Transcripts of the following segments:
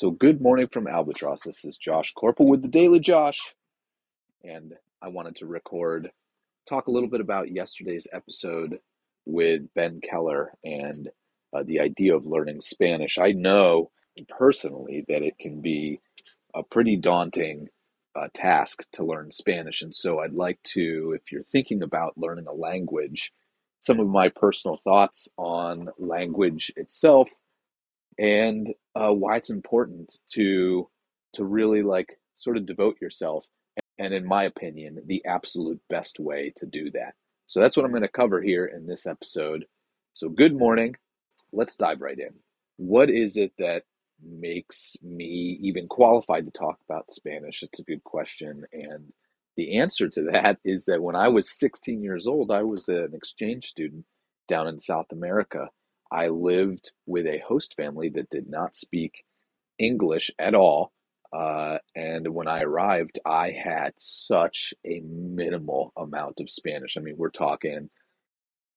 So, good morning from Albatross. This is Josh Koerpel with the Daily Josh. And I wanted to record, talk a little bit about yesterday's episode with Ben Keller and uh, the idea of learning Spanish. I know personally that it can be a pretty daunting uh, task to learn Spanish. And so, I'd like to, if you're thinking about learning a language, some of my personal thoughts on language itself and uh, why it's important to to really like sort of devote yourself and in my opinion the absolute best way to do that. So that's what i'm going to cover here in this episode. So good morning. Let's dive right in. What is it that makes me even qualified to talk about spanish? It's a good question and the answer to that is that when i was 16 years old i was an exchange student down in south america I lived with a host family that did not speak English at all. Uh, and when I arrived, I had such a minimal amount of Spanish. I mean, we're talking,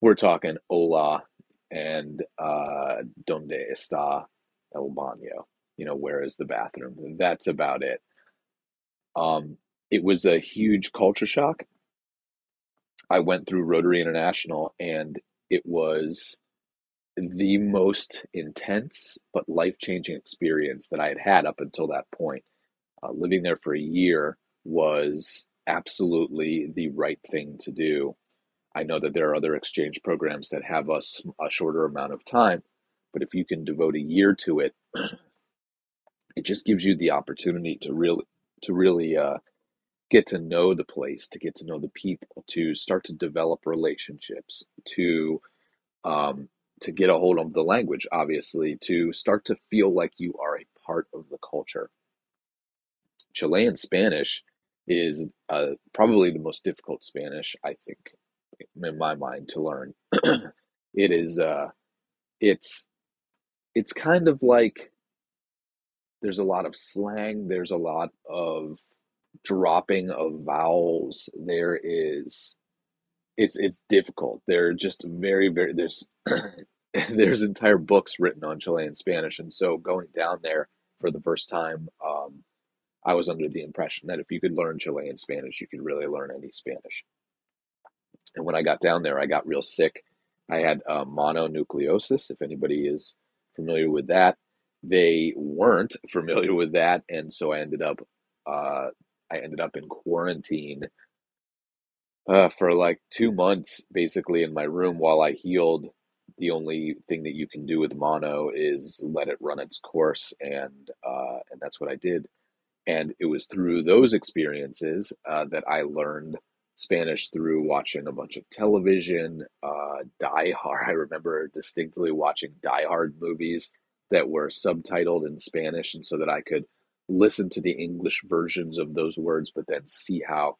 we're talking hola and uh, donde está el baño? You know, where is the bathroom? That's about it. Um, it was a huge culture shock. I went through Rotary International, and it was the most intense but life changing experience that I had had up until that point. Uh, living there for a year was absolutely the right thing to do. I know that there are other exchange programs that have a, a shorter amount of time, but if you can devote a year to it, it just gives you the opportunity to really to really uh, get to know the place, to get to know the people, to start to develop relationships, to um, to get a hold of the language, obviously, to start to feel like you are a part of the culture. Chilean Spanish is uh, probably the most difficult Spanish, I think, in my mind, to learn. it is, uh, it's, it's kind of like there's a lot of slang, there's a lot of dropping of vowels, there is it's it's difficult. They're just very very there's there's entire books written on Chilean Spanish, and so going down there for the first time, um, I was under the impression that if you could learn Chilean Spanish, you could really learn any Spanish. And when I got down there, I got real sick. I had uh, mononucleosis. If anybody is familiar with that, they weren't familiar with that, and so I ended up uh, I ended up in quarantine uh, for like two months, basically in my room while I healed the only thing that you can do with mono is let it run its course, and uh, and that's what I did. And it was through those experiences uh, that I learned Spanish through watching a bunch of television. Uh, Die Hard. I remember distinctly watching Die Hard movies that were subtitled in Spanish, and so that I could listen to the English versions of those words, but then see how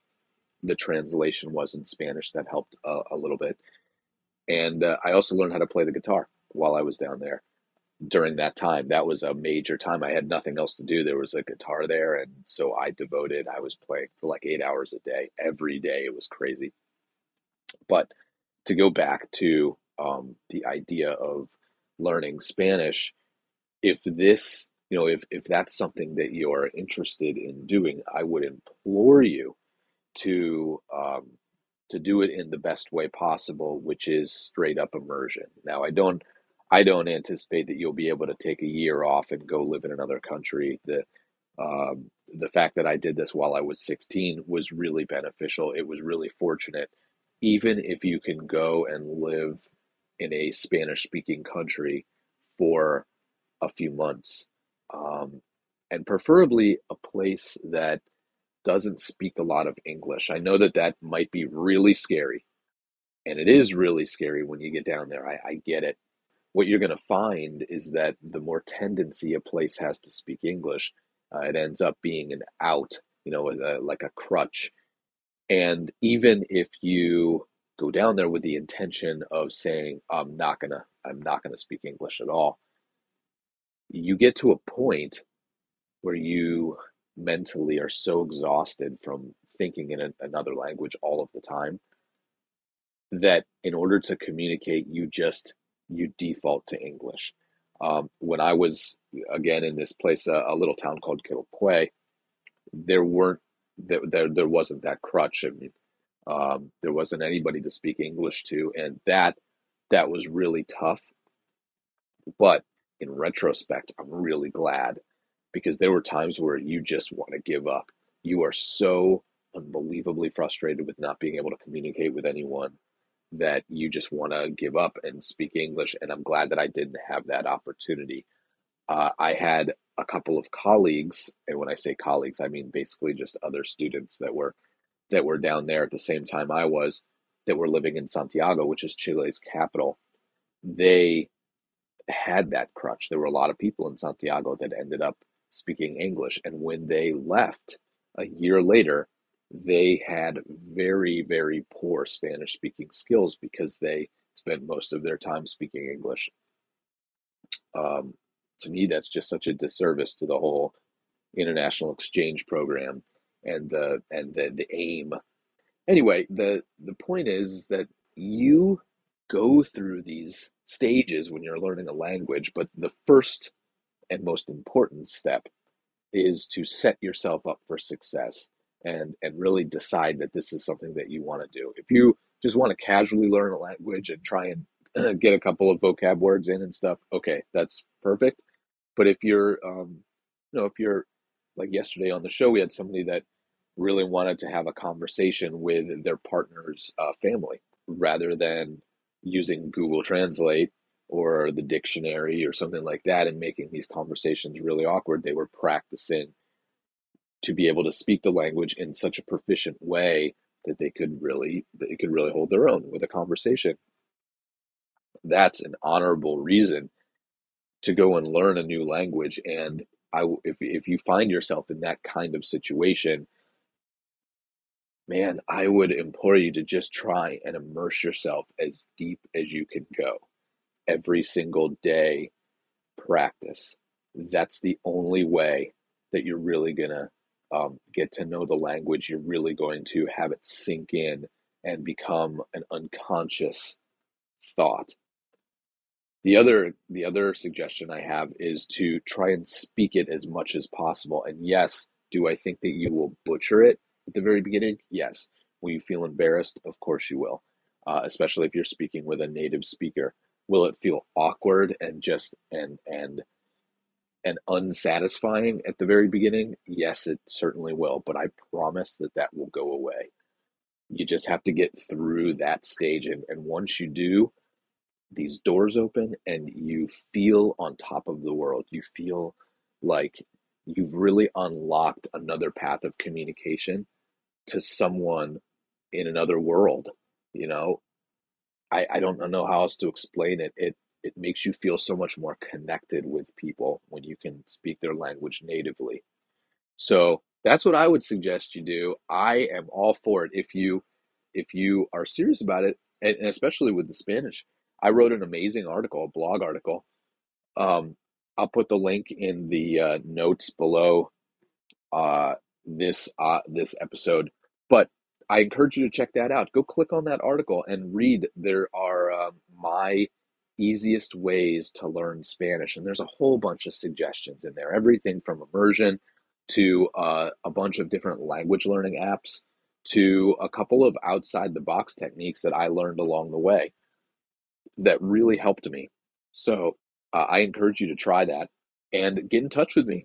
the translation was in Spanish. That helped a, a little bit. And uh, I also learned how to play the guitar while I was down there during that time. That was a major time. I had nothing else to do. There was a guitar there. And so I devoted, I was playing for like eight hours a day, every day. It was crazy. But to go back to um, the idea of learning Spanish, if this, you know, if, if that's something that you're interested in doing, I would implore you to um, to do it in the best way possible, which is straight up immersion. Now, I don't I don't anticipate that you'll be able to take a year off and go live in another country. The um, the fact that I did this while I was 16 was really beneficial. It was really fortunate. Even if you can go and live in a Spanish speaking country for a few months, um, and preferably a place that doesn't speak a lot of English. I know that that might be really scary, and it is really scary when you get down there. I, I get it. What you're going to find is that the more tendency a place has to speak English, uh, it ends up being an out, you know, a, like a crutch. And even if you go down there with the intention of saying, I'm not to, I'm not to speak English at all, you get to a point where you mentally are so exhausted from thinking in a, another language all of the time that in order to communicate you just you default to english Um, when I was again in this place, uh, a little town called Quilpué, there weren't there, there there wasn't that crutch. I mean, um, there wasn't anybody to speak English to, and that that was really tough. But in retrospect, I'm really glad because there were times where you just want to give up. You are so unbelievably frustrated with not being able to communicate with anyone that you just want to give up and speak English. And I'm glad that I didn't have that opportunity. Uh, I had a couple of colleagues, and when I say colleagues, I mean basically just other students that were that were down there at the same time I was, that were living in Santiago, which is Chile's capital. They had that crutch. There were a lot of people in Santiago that ended up speaking English, and when they left a year later, they had very, very poor Spanish speaking skills because they spent most of their time speaking English. Um, to me, that's just such a disservice to the whole international exchange program and the and the, the aim. Anyway, the the point is that you go through these stages when you're learning a language, but the first and most important step is to set yourself up for success and and really decide that this is something that you want to do. If you just want to casually learn a language and try and get a couple of vocab words in and stuff, okay, that's perfect. But if you're, um, you know, if you're like yesterday on the show, we had somebody that really wanted to have a conversation with their partner's uh, family rather than using Google Translate or the dictionary or something like that and making these conversations really awkward. They were practicing to be able to speak the language in such a proficient way that they could really they could really hold their own with a conversation. That's an honorable reason to go and learn a new language and I if if you find yourself in that kind of situation man, I would implore you to just try and immerse yourself as deep as you can go. Every single day, practice. That's the only way that you're really going to um, get to know the language. You're really going to have it sink in and become an unconscious thought. The other the other suggestion I have is to try and speak it as much as possible. And yes, do I think that you will butcher it? at the very beginning? Yes. Will you feel embarrassed? Of course you will, uh, especially if you're speaking with a native speaker. Will it feel awkward and just and and and unsatisfying at the very beginning? Yes, it certainly will, but I promise that that will go away. You just have to get through that stage, and, and once you do, these doors open and you feel on top of the world. You feel like you've really unlocked another path of communication to someone in another world you know i i don't know how else to explain it. It it makes you feel so much more connected with people when you can speak their language natively. So that's what i would suggest you do. I am all for it if you if you are serious about it and especially with the spanish. I wrote an amazing article a blog article. Um, I'll put the link in the uh, notes below uh, this uh, this episode. I encourage you to check that out. Go click on that article and read. There are uh, my easiest ways to learn Spanish, and there's a whole bunch of suggestions in there. Everything from immersion to uh, a bunch of different language learning apps to a couple of outside the box techniques that I learned along the way that really helped me. So uh, I encourage you to try that and get in touch with me.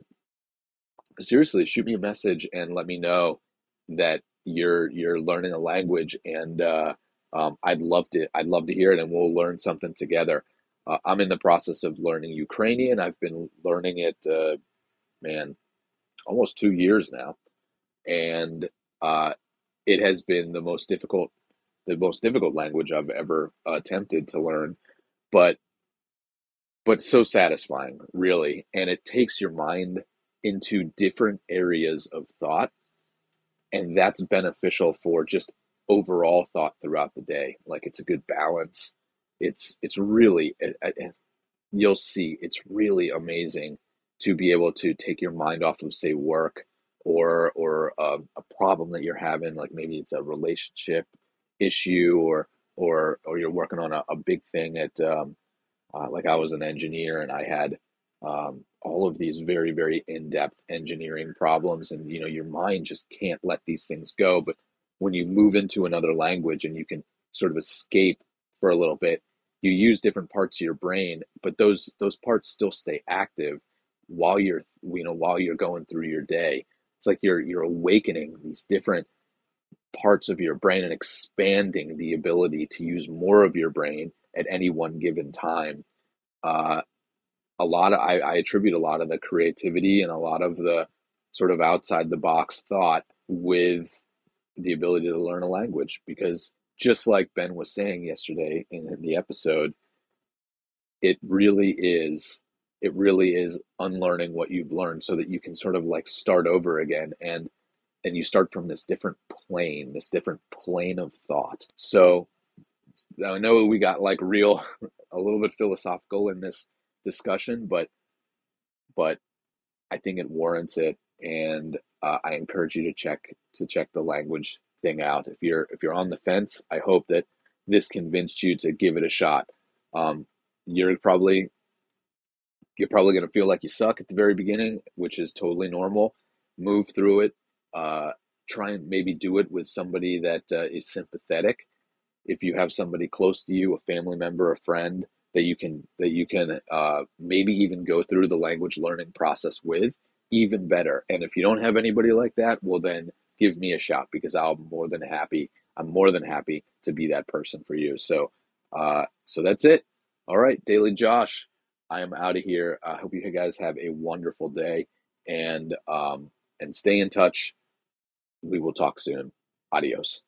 Seriously, shoot me a message and let me know that you're you're learning a language, and uh, um, I'd love to I'd love to hear it, and we'll learn something together. Uh, I'm in the process of learning Ukrainian. I've been learning it, uh, man, almost two years now, and uh, it has been the most difficult the most difficult language I've ever attempted to learn. But but so satisfying, really. And it takes your mind into different areas of thought. And that's beneficial for just overall thought throughout the day. Like it's a good balance. It's it's really you'll see it's really amazing to be able to take your mind off of say work or or a, a problem that you're having like maybe it's a relationship issue or or or you're working on a, a big thing at um, uh, like I was an engineer and I had um, all of these very, very in depth engineering problems. And, you know, your mind just can't let these things go. But when you move into another language and you can sort of escape for a little bit, you use different parts of your brain, but those those parts still stay active while you're you know while you're going through your day. It's like you're you're awakening these different parts of your brain and expanding the ability to use more of your brain at any one given time. Uh, a lot of I, I attribute a lot of the creativity and a lot of the sort of outside the box thought with the ability to learn a language because just like Ben was saying yesterday in, in the episode, it really is it really is unlearning what you've learned so that you can sort of like start over again and and you start from this different plane, this different plane of thought. So I know we got like real a little bit philosophical in this discussion, but but I think it warrants it, and uh, I encourage you to check to check the language thing out. If you're if you're on the fence, I hope that this convinced you to give it a shot. Um, you're probably you're probably going to feel like you suck at the very beginning, which is totally normal. Move through it. Uh, try and maybe do it with somebody that uh, is sympathetic. If you have somebody close to you, a family member, a friend that you can that you can uh, maybe even go through the language learning process with, even better. And if you don't have anybody like that, well then give me a shot because I'll more than happy. I'm more than happy to be that person for you. So, uh, so that's it. All right, Daily Josh, I am out of here. I hope you guys have a wonderful day and um, and stay in touch. We will talk soon. Adios.